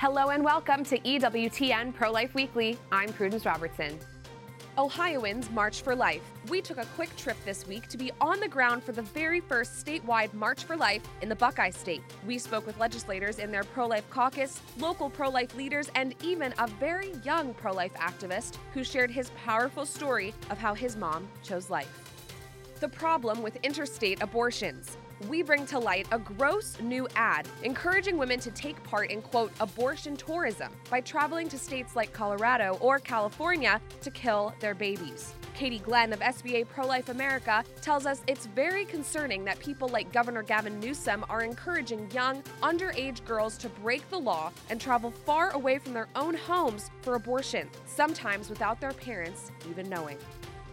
Hello and welcome to EWTN Pro Life Weekly. I'm Prudence Robertson. Ohioans March for Life. We took a quick trip this week to be on the ground for the very first statewide March for Life in the Buckeye State. We spoke with legislators in their pro life caucus, local pro life leaders, and even a very young pro life activist who shared his powerful story of how his mom chose life. The problem with interstate abortions we bring to light a gross new ad encouraging women to take part in, quote, abortion tourism by traveling to states like Colorado or California to kill their babies. Katie Glenn of SBA Pro Life America tells us it's very concerning that people like Governor Gavin Newsom are encouraging young, underage girls to break the law and travel far away from their own homes for abortion, sometimes without their parents even knowing.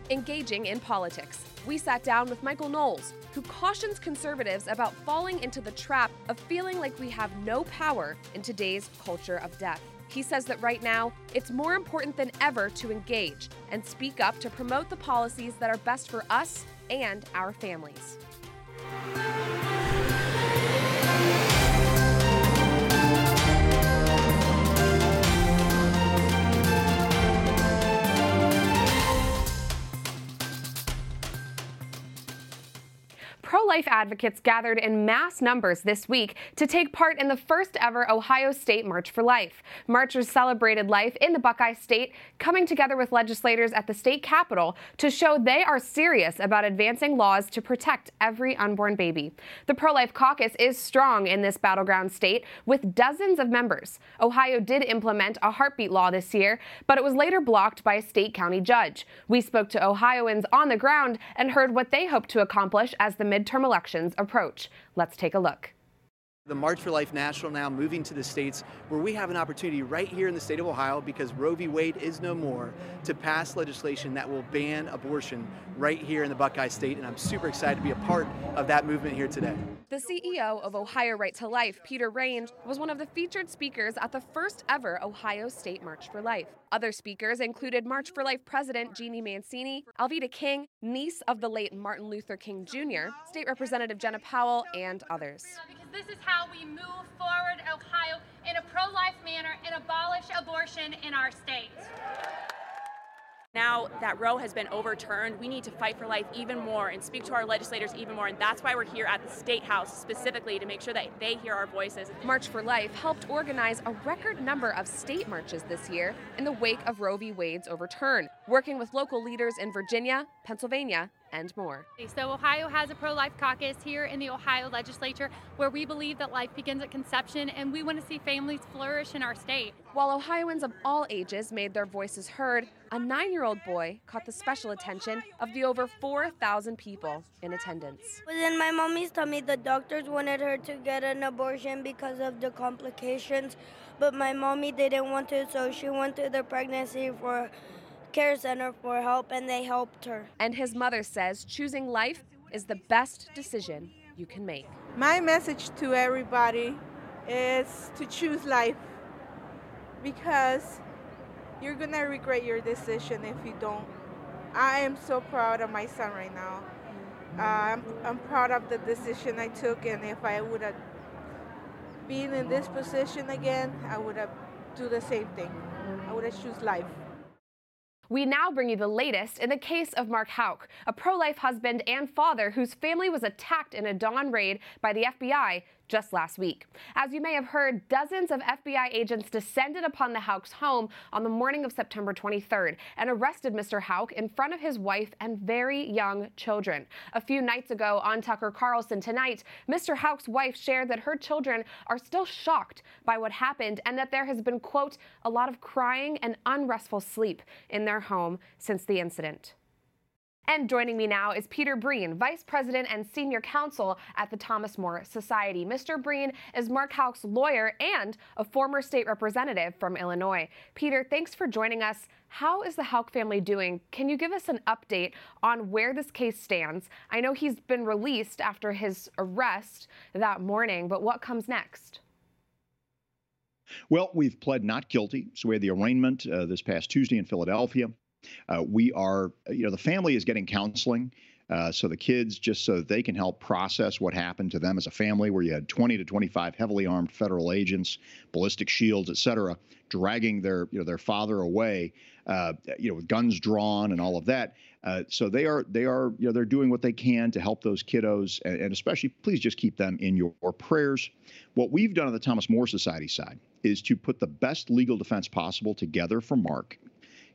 Engaging in politics. We sat down with Michael Knowles, who cautions conservatives about falling into the trap of feeling like we have no power in today's culture of death. He says that right now, it's more important than ever to engage and speak up to promote the policies that are best for us and our families. pro life advocates gathered in mass numbers this week to take part in the first ever Ohio State March for Life. Marchers celebrated life in the Buckeye State, coming together with legislators at the state capitol to show they are serious about advancing laws to protect every unborn baby. The pro life caucus is strong in this battleground state with dozens of members. Ohio did implement a heartbeat law this year, but it was later blocked by a state county judge. We spoke to Ohioans on the ground and heard what they hope to accomplish as the midterm elections approach. Let's take a look. The March for Life National now moving to the states where we have an opportunity right here in the state of Ohio because Roe v. Wade is no more to pass legislation that will ban abortion right here in the Buckeye State. And I'm super excited to be a part of that movement here today. The CEO of Ohio Right to Life, Peter Range, was one of the featured speakers at the first ever Ohio State March for Life. Other speakers included March for Life President Jeannie Mancini, Alveda King, niece of the late Martin Luther King Jr., State Representative Jena Powell, and others. Because this is how we move forward Ohio in a pro life manner and abolish abortion in our state. Now that Roe has been overturned, we need to fight for life even more and speak to our legislators even more. And that's why we're here at the State House specifically to make sure that they hear our voices. March for Life helped organize a record number of state marches this year in the wake of Roe v. Wade's overturn, working with local leaders in Virginia, Pennsylvania, and more. So, Ohio has a pro life caucus here in the Ohio legislature where we believe that life begins at conception and we want to see families flourish in our state. While Ohioans of all ages made their voices heard, a nine year old boy caught the special attention of the over 4,000 people in attendance. But then my mommy told me the doctors wanted her to get an abortion because of the complications, but my mommy didn't want to, so she went to the pregnancy for care center for help and they helped her. And his mother says choosing life is the best decision you can make. My message to everybody is to choose life because you're gonna regret your decision if you don't. I am so proud of my son right now. Uh, I'm, I'm proud of the decision I took, and if I would have been in this position again, I would have do the same thing. I would have choose life. We now bring you the latest in the case of Mark Houck, a pro life husband and father whose family was attacked in a dawn raid by the FBI just last week. As you may have heard, dozens of FBI agents descended upon the Houck's home on the morning of September 23rd and arrested Mr. Houck in front of his wife and very young children. A few nights ago on Tucker Carlson Tonight, Mr. Houck's wife shared that her children are still shocked by what happened and that there has been, quote, a lot of crying and unrestful sleep in their home since the incident. And joining me now is Peter Breen, Vice President and Senior Counsel at the Thomas More Society. Mr. Breen is Mark Houck's lawyer and a former state representative from Illinois. Peter, thanks for joining us. How is the Houck family doing? Can you give us an update on where this case stands? I know he's been released after his arrest that morning, but what comes next? Well, we've pled not guilty. So we had the arraignment uh, this past Tuesday in Philadelphia. Uh, we are, you know, the family is getting counseling. Uh, so the kids, just so they can help process what happened to them as a family, where you had 20 to 25 heavily armed federal agents, ballistic shields, et cetera, dragging their you know their father away, uh, you know, with guns drawn and all of that. Uh, so they are they are you know they're doing what they can to help those kiddos, and, and especially please just keep them in your, your prayers. What we've done on the Thomas More Society side is to put the best legal defense possible together for Mark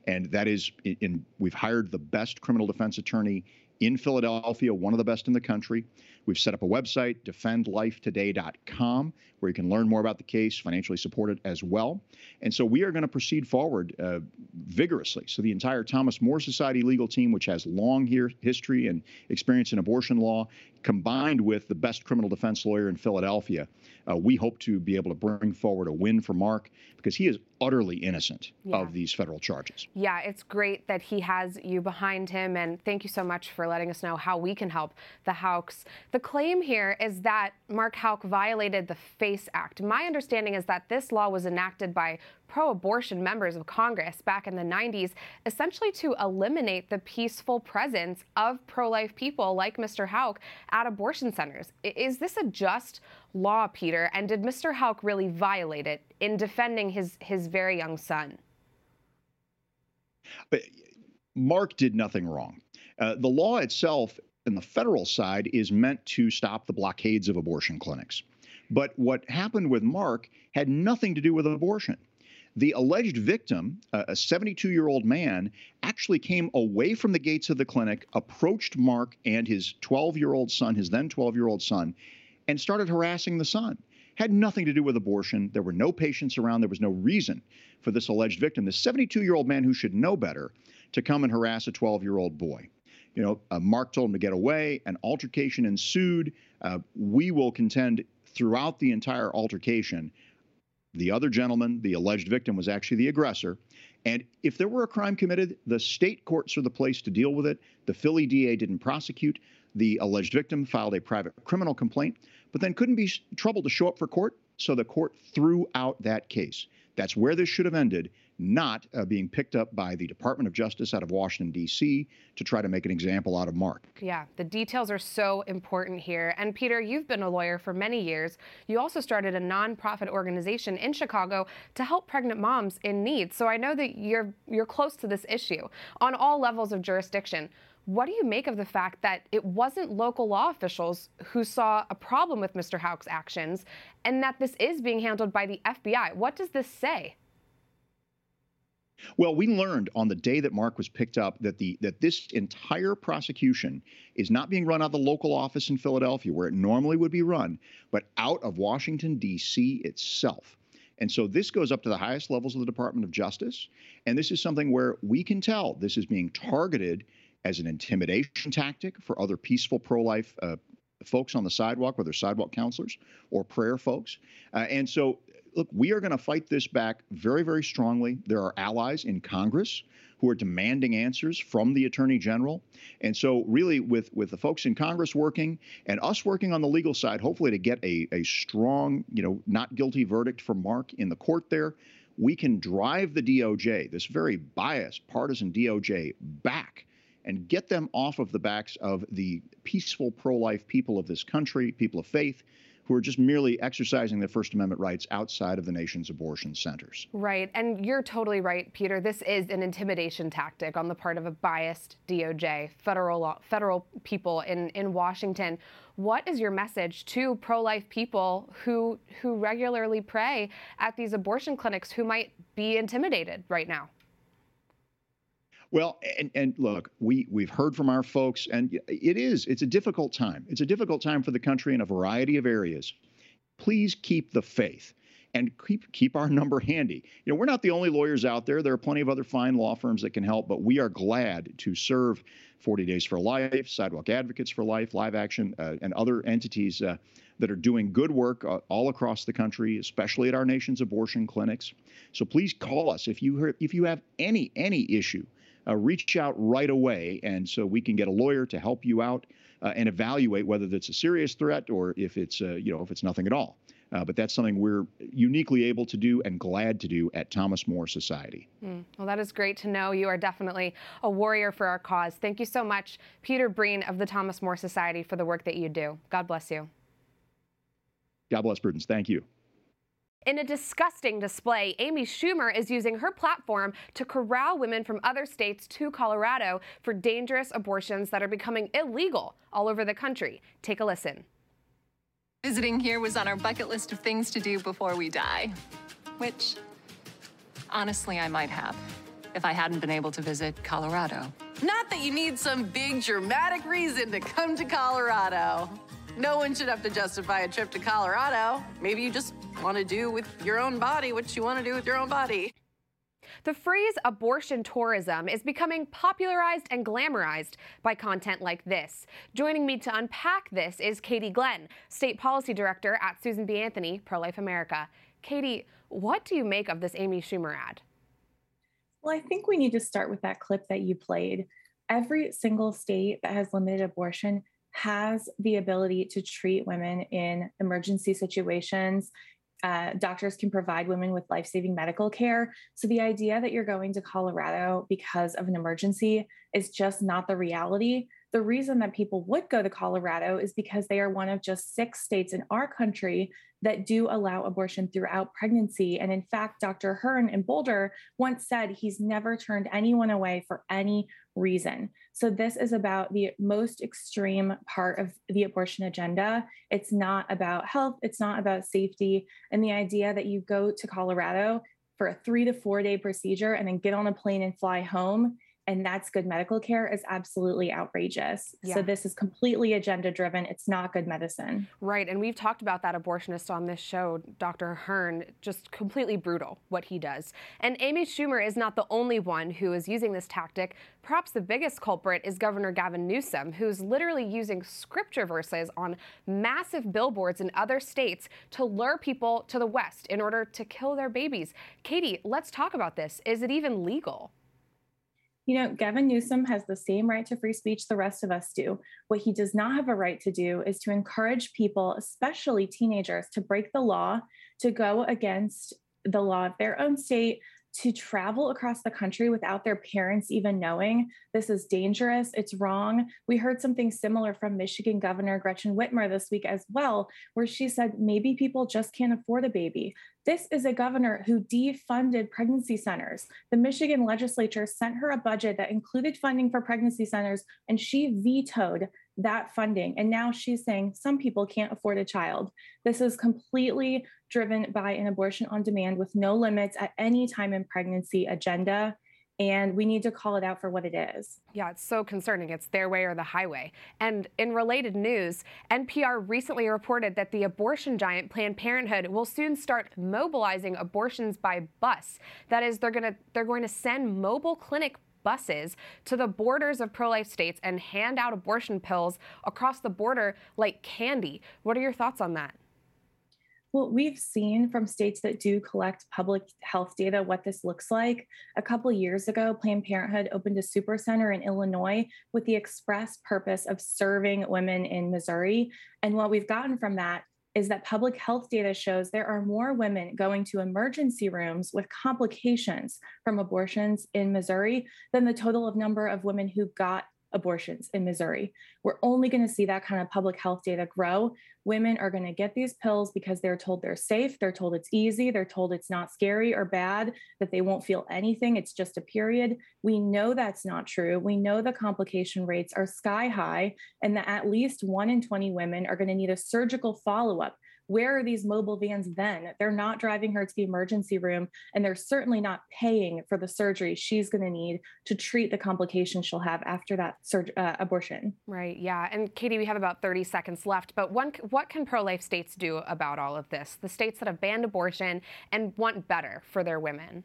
and that is in, in, we've hired the best criminal defense attorney in Philadelphia, one of the best in the country. We've set up a website, defendlifetoday.com, where you can learn more about the case, financially support it as well. And so we are going to proceed forward uh, vigorously. So the entire Thomas More Society legal team, which has long here, history and experience in abortion law, combined with the best criminal defense lawyer in Philadelphia, uh, we hope to be able to bring forward a win for Mark because he is utterly innocent yeah. of these federal charges. Yeah, it's great that he has you behind him. And thank you so much for letting us know how we can help the Houcks. The claim here is that Mark Houck violated the FACE Act. My understanding is that this law was enacted by pro abortion members of Congress back in the 90s, essentially to eliminate the peaceful presence of pro life people like Mr. Houck at abortion centers. Is this a just law, Peter? And did Mr. Houck really violate it in defending his, his very young son? Mark did nothing wrong. Uh, the law itself in the federal side is meant to stop the blockades of abortion clinics. But what happened with Mark had nothing to do with abortion. The alleged victim, a 72 year old man, actually came away from the gates of the clinic, approached Mark and his 12 year old son, his then 12 year old son, and started harassing the son. Had nothing to do with abortion. There were no patients around. There was no reason for this alleged victim, the 72 year old man who should know better, to come and harass a 12 year old boy. You know, uh, Mark told him to get away. An altercation ensued. Uh, we will contend throughout the entire altercation the other gentleman, the alleged victim, was actually the aggressor. And if there were a crime committed, the state courts are the place to deal with it. The Philly DA didn't prosecute. The alleged victim filed a private criminal complaint, but then couldn't be troubled to show up for court. So the court threw out that case. That's where this should have ended not uh, being picked up by the Department of Justice out of Washington, D.C., to try to make an example out of Mark. Yeah, the details are so important here. And Peter, you've been a lawyer for many years. You also started a nonprofit organization in Chicago to help pregnant moms in need. So I know that you're you're close to this issue on all levels of jurisdiction. What do you make of the fact that it wasn't local law officials who saw a problem with Mr. Houck's actions and that this is being handled by the FBI? What does this say? Well, we learned on the day that Mark was picked up that the that this entire prosecution is not being run out of the local office in Philadelphia where it normally would be run, but out of Washington D.C. itself. And so this goes up to the highest levels of the Department of Justice, and this is something where we can tell this is being targeted as an intimidation tactic for other peaceful pro-life uh, folks on the sidewalk, whether sidewalk counselors or prayer folks. Uh, and so look, we are going to fight this back very, very strongly. There are allies in Congress who are demanding answers from the Attorney General. And so, really, with, with the folks in Congress working and us working on the legal side, hopefully to get a, a strong, you know, not guilty verdict for Mark in the court there, we can drive the DOJ, this very biased, partisan DOJ, back and get them off of the backs of the peaceful pro life people of this country, people of faith who are just merely exercising their First Amendment rights outside of the nation's abortion centers. Right. And you're totally right, Peter. This is an intimidation tactic on the part of a biased DOJ, federal law, federal people in, in Washington. What is your message to pro-life people who who regularly pray at these abortion clinics who might be intimidated right now? Well, and, and look, we we've heard from our folks, and it is it's a difficult time. It's a difficult time for the country in a variety of areas. Please keep the faith and keep keep our number handy. You know, we're not the only lawyers out there. There are plenty of other fine law firms that can help, but we are glad to serve 40 Days for Life, Sidewalk Advocates for Life, Live Action, uh, and other entities uh, that are doing good work uh, all across the country, especially at our nation's abortion clinics. So please call us if you hear, if you have any any issue uh, reach out right away. And so we can get a lawyer to help you out uh, and evaluate whether that's a serious threat or if it's, uh, you know, if it's nothing at all. Uh, but that's something we're uniquely able to do and glad to do at Thomas More Society. Mm, well, that is great to know. You are definitely a warrior for our cause. Thank you so much, Peter Breen of the Thomas More Society, for the work that you do. God bless you. God bless Prudence. Thank you. In a disgusting display, Amy Schumer is using her platform to corral women from other states to Colorado for dangerous abortions that are becoming illegal all over the country. Take a listen. Visiting here was on our bucket list of things to do before we die, which honestly I might have if I hadn't been able to visit Colorado. Not that you need some big dramatic reason to come to Colorado. No one should have to justify a trip to Colorado. Maybe you just want to do with your own body what you want to do with your own body. The phrase abortion tourism is becoming popularized and glamorized by content like this. Joining me to unpack this is Katie Glenn, State Policy Director at Susan B. Anthony, Pro Life America. Katie, what do you make of this Amy Schumer ad? Well, I think we need to start with that clip that you played. Every single state that has limited abortion has the ability to treat women in emergency situations. Uh, doctors can provide women with life saving medical care. So, the idea that you're going to Colorado because of an emergency is just not the reality. The reason that people would go to Colorado is because they are one of just six states in our country that do allow abortion throughout pregnancy. And in fact, Dr. Hern in Boulder once said he's never turned anyone away for any reason. So, this is about the most extreme part of the abortion agenda. It's not about health, it's not about safety. And the idea that you go to Colorado for a three to four day procedure and then get on a plane and fly home and that's good medical care is absolutely outrageous. Yeah. So this is completely agenda driven. It's not good medicine. Right. And we've talked about that abortionist on this show, Dr. Hern, just completely brutal what he does. And Amy Schumer is not the only one who is using this tactic. Perhaps the biggest culprit is Governor Gavin Newsom, who's literally using scripture verses on massive billboards in other states to lure people to the West in order to kill their babies. Katie, let's talk about this. Is it even legal? You know, Gavin Newsom has the same right to free speech the rest of us do. What he does not have a right to do is to encourage people, especially teenagers, to break the law, to go against the law of their own state, to travel across the country without their parents even knowing this is dangerous, it's wrong. We heard something similar from Michigan Governor Gretchen Whitmer this week as well, where she said maybe people just can't afford a baby. This is a governor who defunded pregnancy centers. The Michigan legislature sent her a budget that included funding for pregnancy centers, and she vetoed that funding. And now she's saying some people can't afford a child. This is completely driven by an abortion on demand with no limits at any time in pregnancy agenda and we need to call it out for what it is. Yeah, it's so concerning. It's their way or the highway. And in related news, NPR recently reported that the abortion giant Planned Parenthood will soon start mobilizing abortions by bus. That is, they're going to they're going to send mobile clinic buses to the borders of pro life states and hand out abortion pills across the border like candy. What are your thoughts on that? Well, we've seen from states that do collect public health data what this looks like. A couple years ago, Planned Parenthood opened a super center in Illinois with the express purpose of serving women in Missouri. And what we've gotten from that is that public health data shows there are more women going to emergency rooms with complications from abortions in Missouri than the total of number of women who got abortions in Missouri. We're only going to see that kind of public health data grow. Women are going to get these pills because they're told they're safe, they're told it's easy, they're told it's not scary or bad, that they won't feel anything, it's just a period. We know that's not true. We know the complication rates are sky high, and that at least one in 20 women are going to need a surgical follow up where are these mobile vans then? They're not driving her to the emergency room, and they're certainly not paying for the surgery she's going to need to treat the complications she'll have after that surg- uh, abortion. Right. Yeah. And Katie, we have about 30 seconds left. But one, what can pro-life states do about all of this? The states that have banned abortion and want better for their women.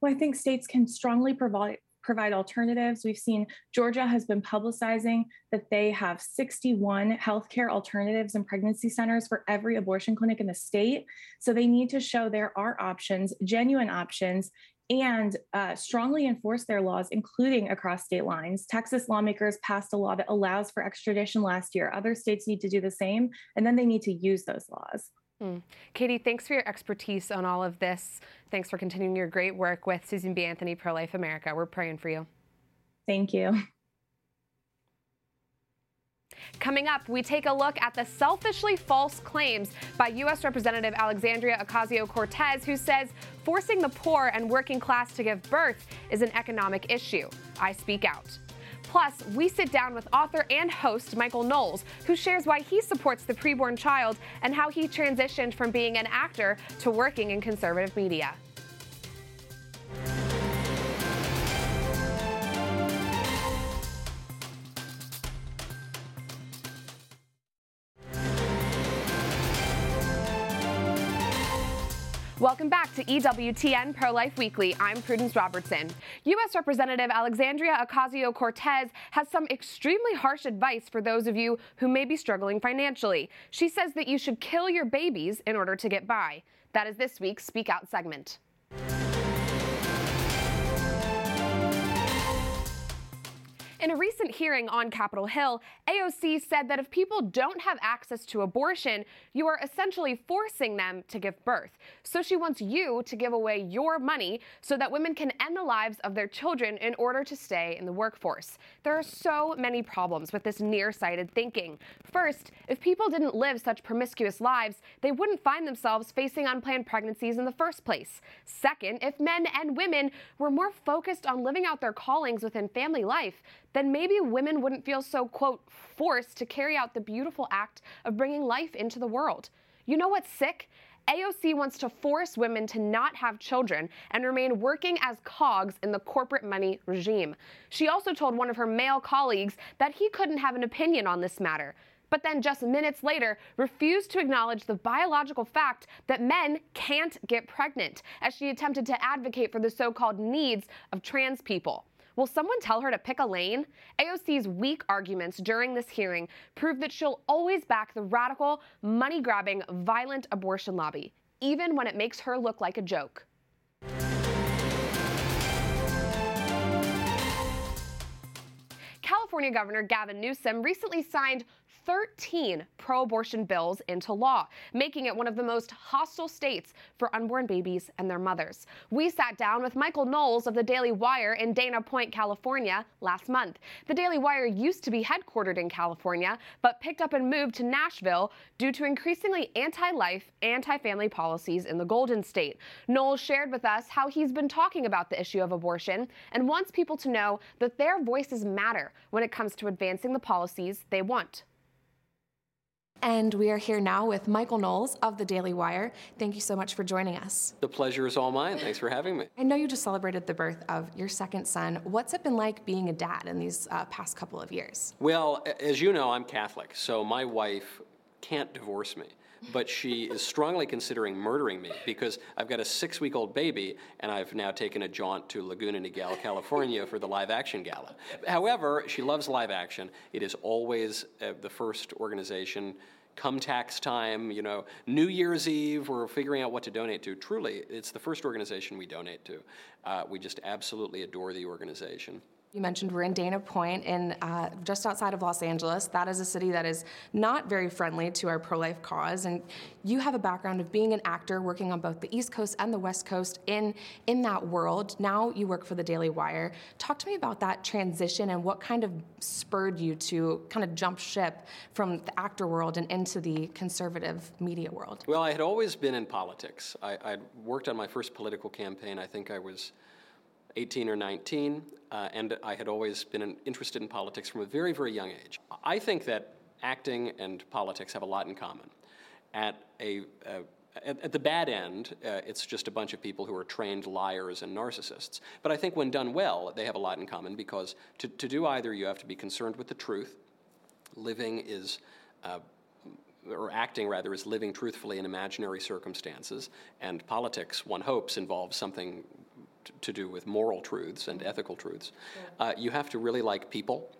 Well, I think states can strongly provide provide alternatives. We've seen Georgia has been publicizing that they have 61 healthcare alternatives and pregnancy centers for every abortion clinic in the state. So they need to show there are options, genuine options, and uh, strongly enforce their laws, including across state lines. Texas lawmakers passed a law that allows for extradition last year. Other states need to do the same, and then they need to use those laws. Mm. Katie, thanks for your expertise on all of this. Thanks for continuing your great work with Susan B. Anthony Pro Life America. We're praying for you. Thank you. Coming up, we take a look at the selfishly false claims by U.S. Representative Alexandria Ocasio Cortez, who says forcing the poor and working class to give birth is an economic issue. I speak out. Plus, we sit down with author and host Michael Knowles, who shares why he supports the preborn child and how he transitioned from being an actor to working in conservative media. Welcome back to EWTN Pro Life Weekly. I'm Prudence Robertson. U.S. Representative Alexandria Ocasio Cortez has some extremely harsh advice for those of you who may be struggling financially. She says that you should kill your babies in order to get by. That is this week's Speak Out segment. In a recent hearing on Capitol Hill, AOC said that if people don't have access to abortion, you are essentially forcing them to give birth. So she wants you to give away your money so that women can end the lives of their children in order to stay in the workforce. There are so many problems with this nearsighted thinking. First, if people didn't live such promiscuous lives, they wouldn't find themselves facing unplanned pregnancies in the first place. Second, if men and women were more focused on living out their callings within family life, then maybe women wouldn't feel so, quote, forced to carry out the beautiful act of bringing life into the world. You know what's sick? AOC wants to force women to not have children and remain working as cogs in the corporate money regime. She also told one of her male colleagues that he couldn't have an opinion on this matter. But then, just minutes later, refused to acknowledge the biological fact that men can't get pregnant, as she attempted to advocate for the so called needs of trans people. Will someone tell her to pick a lane? AOC's weak arguments during this hearing prove that she'll always back the radical, money grabbing, violent abortion lobby, even when it makes her look like a joke. California Governor Gavin Newsom recently signed 13 pro abortion bills into law, making it one of the most hostile states for unborn babies and their mothers. We sat down with Michael Knowles of the Daily Wire in Dana Point, California last month. The Daily Wire used to be headquartered in California, but picked up and moved to Nashville due to increasingly anti life, anti family policies in the Golden State. Knowles shared with us how he's been talking about the issue of abortion and wants people to know that their voices matter when it comes to advancing the policies they want. And we are here now with Michael Knowles of the Daily Wire. Thank you so much for joining us. The pleasure is all mine. Thanks for having me. I know you just celebrated the birth of your second son. What's it been like being a dad in these uh, past couple of years? Well, as you know, I'm Catholic, so my wife can't divorce me. But she is strongly considering murdering me because I've got a six week old baby and I've now taken a jaunt to Laguna Niguel, California for the live action gala. However, she loves live action. It is always uh, the first organization come tax time, you know, New Year's Eve, we're figuring out what to donate to. Truly, it's the first organization we donate to. Uh, we just absolutely adore the organization. You mentioned we're in Dana Point, in uh, just outside of Los Angeles. That is a city that is not very friendly to our pro-life cause. And you have a background of being an actor, working on both the East Coast and the West Coast in in that world. Now you work for the Daily Wire. Talk to me about that transition and what kind of spurred you to kind of jump ship from the actor world and into the conservative media world. Well, I had always been in politics. I, I'd worked on my first political campaign. I think I was 18 or 19, uh, and I had always been interested in politics from a very, very young age. I think that acting and politics have a lot in common. At a uh, at, at, the bad end, uh, it's just a bunch of people who are trained liars and narcissists. But I think when done well, they have a lot in common because to, to do either, you have to be concerned with the truth. Living is uh, or acting rather, is living truthfully in imaginary circumstances. And politics, one hopes, involves something to do with moral truths and ethical truths. Uh, you have to really like people.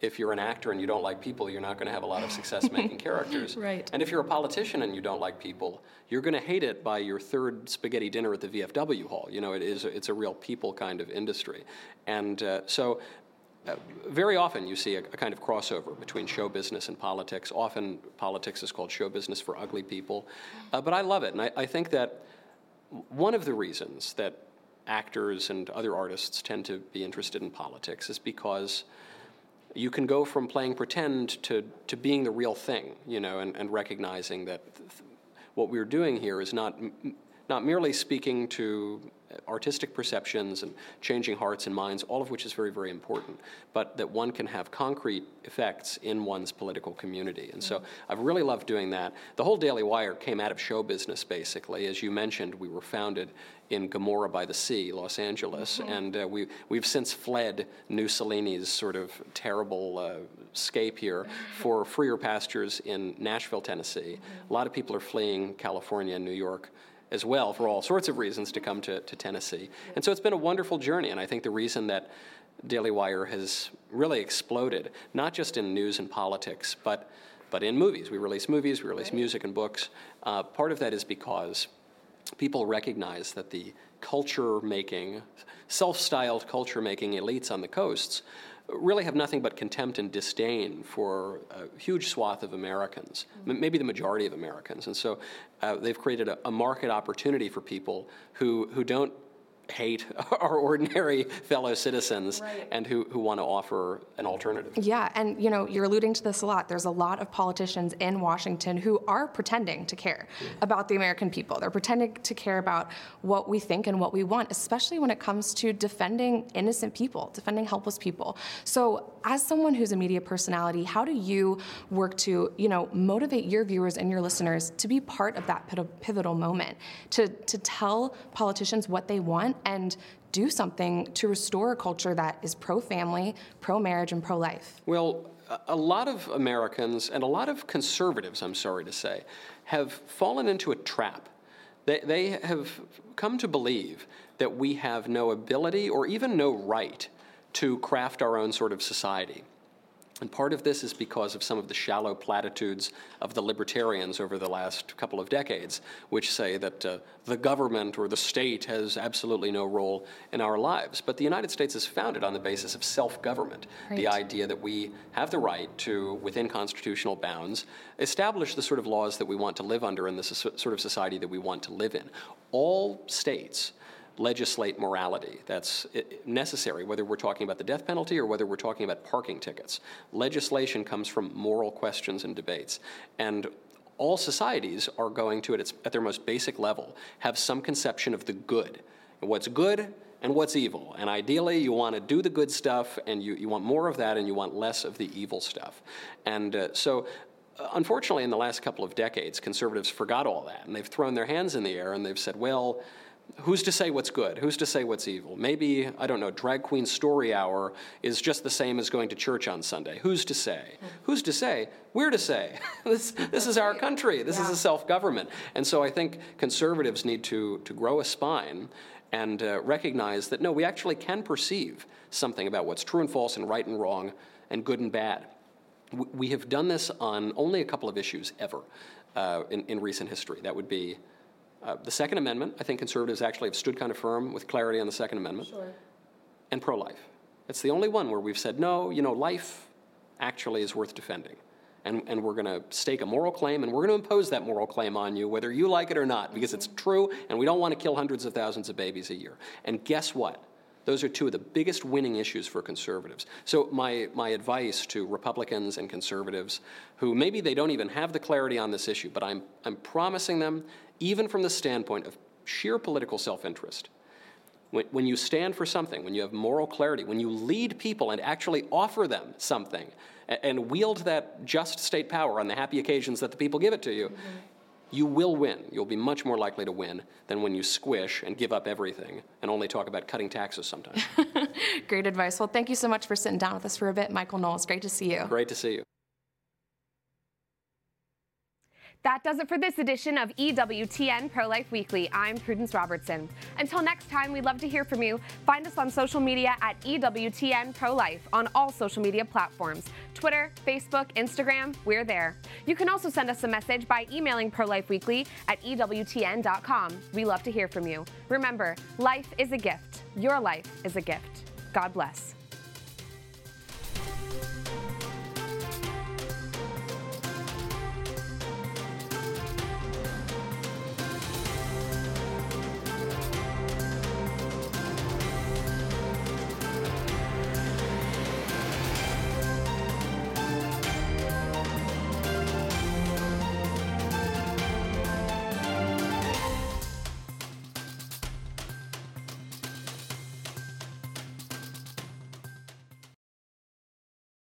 If you're an actor and you don't like people, you're not going to have a lot of success making characters. Right. And if you're a politician and you don't like people, you're going to hate it by your third spaghetti dinner at the VFW hall. You know, it is it's a real people kind of industry, and uh, so uh, very often you see a, a, kind of crossover between show business and politics. Often politics is called show business for ugly people. Uh, but I love it. And I, I, think that one of the reasons that actors and other artists tend to be interested in politics is because you can go from playing pretend to, to being the real thing, you know, and, and recognizing that th- what we're doing here is not, m- not merely speaking to artistic perceptions and changing hearts and minds, all of which is very, very important, but that one can have concrete effects in one's political community. And so I've really loved doing that. The whole Daily Wire came out of show business, basically. As you mentioned, we were founded in Gomorrah by the Sea, Los Angeles, mm-hmm. and uh, we, we've since fled Mussolini's sort of terrible uh, scape here for freer pastures in Nashville, Tennessee. A lot of people are fleeing California and New York as well for all sorts of reasons to come to, to Tennessee. And so it's been a wonderful journey, and I think the reason that Daily Wire has really exploded, not just in news and politics, but, but in movies. We release movies, we release music and books. Uh, part of that is because people recognize that the culture making, self styled culture making elites on the coasts really have nothing but contempt and disdain for a huge swath of Americans, mm-hmm. maybe the majority of Americans. And so uh, they've created a, a, market opportunity for people who, who don't hate our ordinary fellow citizens right. and who, who want to offer an alternative. Yeah, and you know, you're alluding to this a lot. There's a lot of politicians in Washington who are pretending to care about the American people. They're pretending to care about what we think and what we want, especially when it comes to defending innocent people, defending helpless people. So, as someone who's a media personality, how do you work to, you know, motivate your viewers and your listeners to be part of that pivotal moment, to to tell politicians what they want and do something to restore a culture that is pro family, pro marriage, and pro life? Well, a lot of Americans and a lot of conservatives, I'm sorry to say, have fallen into a trap. They, they have come to believe that we have no ability or even no right to craft our own sort of society. And part of this is because of some of the shallow platitudes of the libertarians over the last couple of decades, which say that uh, the government or the state has absolutely no role in our lives. But the United States is founded on the basis of self government, right. the idea that we have the right to, within constitutional bounds, establish the sort of laws that we want to live under and the sort of society that we want to live in. All states legislate morality. That's necessary, whether we're talking about the death penalty or whether we're talking about parking tickets. Legislation comes from moral questions and debates. And all societies are going to, at, its, at their most basic level, have some conception of the good. What's good and what's evil. And ideally, you want to do the good stuff, and you, you want more of that, and you want less of the evil stuff. And uh, so, uh, unfortunately, in the last couple of decades, conservatives forgot all that, and they've thrown their hands in the air and they've said, well, who's to say what's good? Who's to say what's evil? Maybe, I don't know, drag queen story hour is just the same as going to church on Sunday. Who's to say? Who's to say? We're to say. this, this is our country. This yeah. is a self government. And so I think conservatives need to, to grow a spine and uh, recognize that no, we actually can perceive something about what's true and false and right and wrong and good and bad. We have done this on only a couple of issues ever uh, in, in recent history. That would be uh, the Second Amendment, I think conservatives actually have stood kind of firm with clarity on the Second Amendment. Sure. And pro life. It's the only one where we've said, no, you know, life actually is worth defending. And, and we're going to stake a moral claim, and we're going to impose that moral claim on you, whether you like it or not, because it's true, and we don't want to kill hundreds of thousands of babies a year. And guess what? Those are two of the biggest winning issues for conservatives. So, my, my advice to Republicans and conservatives who maybe they don't even have the clarity on this issue, but I'm, I'm promising them even from the standpoint of sheer political self interest. When, when you stand for something, when you have moral clarity, when you lead people and actually offer them something and, and wield that just state power on the happy occasions that the people give it to you, mm-hmm. you will win. You'll be much more likely to win than when you squish and give up everything and only talk about cutting taxes sometimes. Great advice. Well, thank you so much for sitting down with us for a bit, Michael Knowles. Great to see you. Great to see you. That does it for this edition of EWTN Pro Life Weekly. I'm Prudence Robertson. Until next time, we'd love to hear from you. Find us on social media at EWTN Pro Life on all social media platforms Twitter, Facebook, Instagram, we're there. You can also send us a message by emailing Pro Life Weekly at EWTN.com. We love to hear from you. Remember, life is a gift. Your life is a gift. God bless.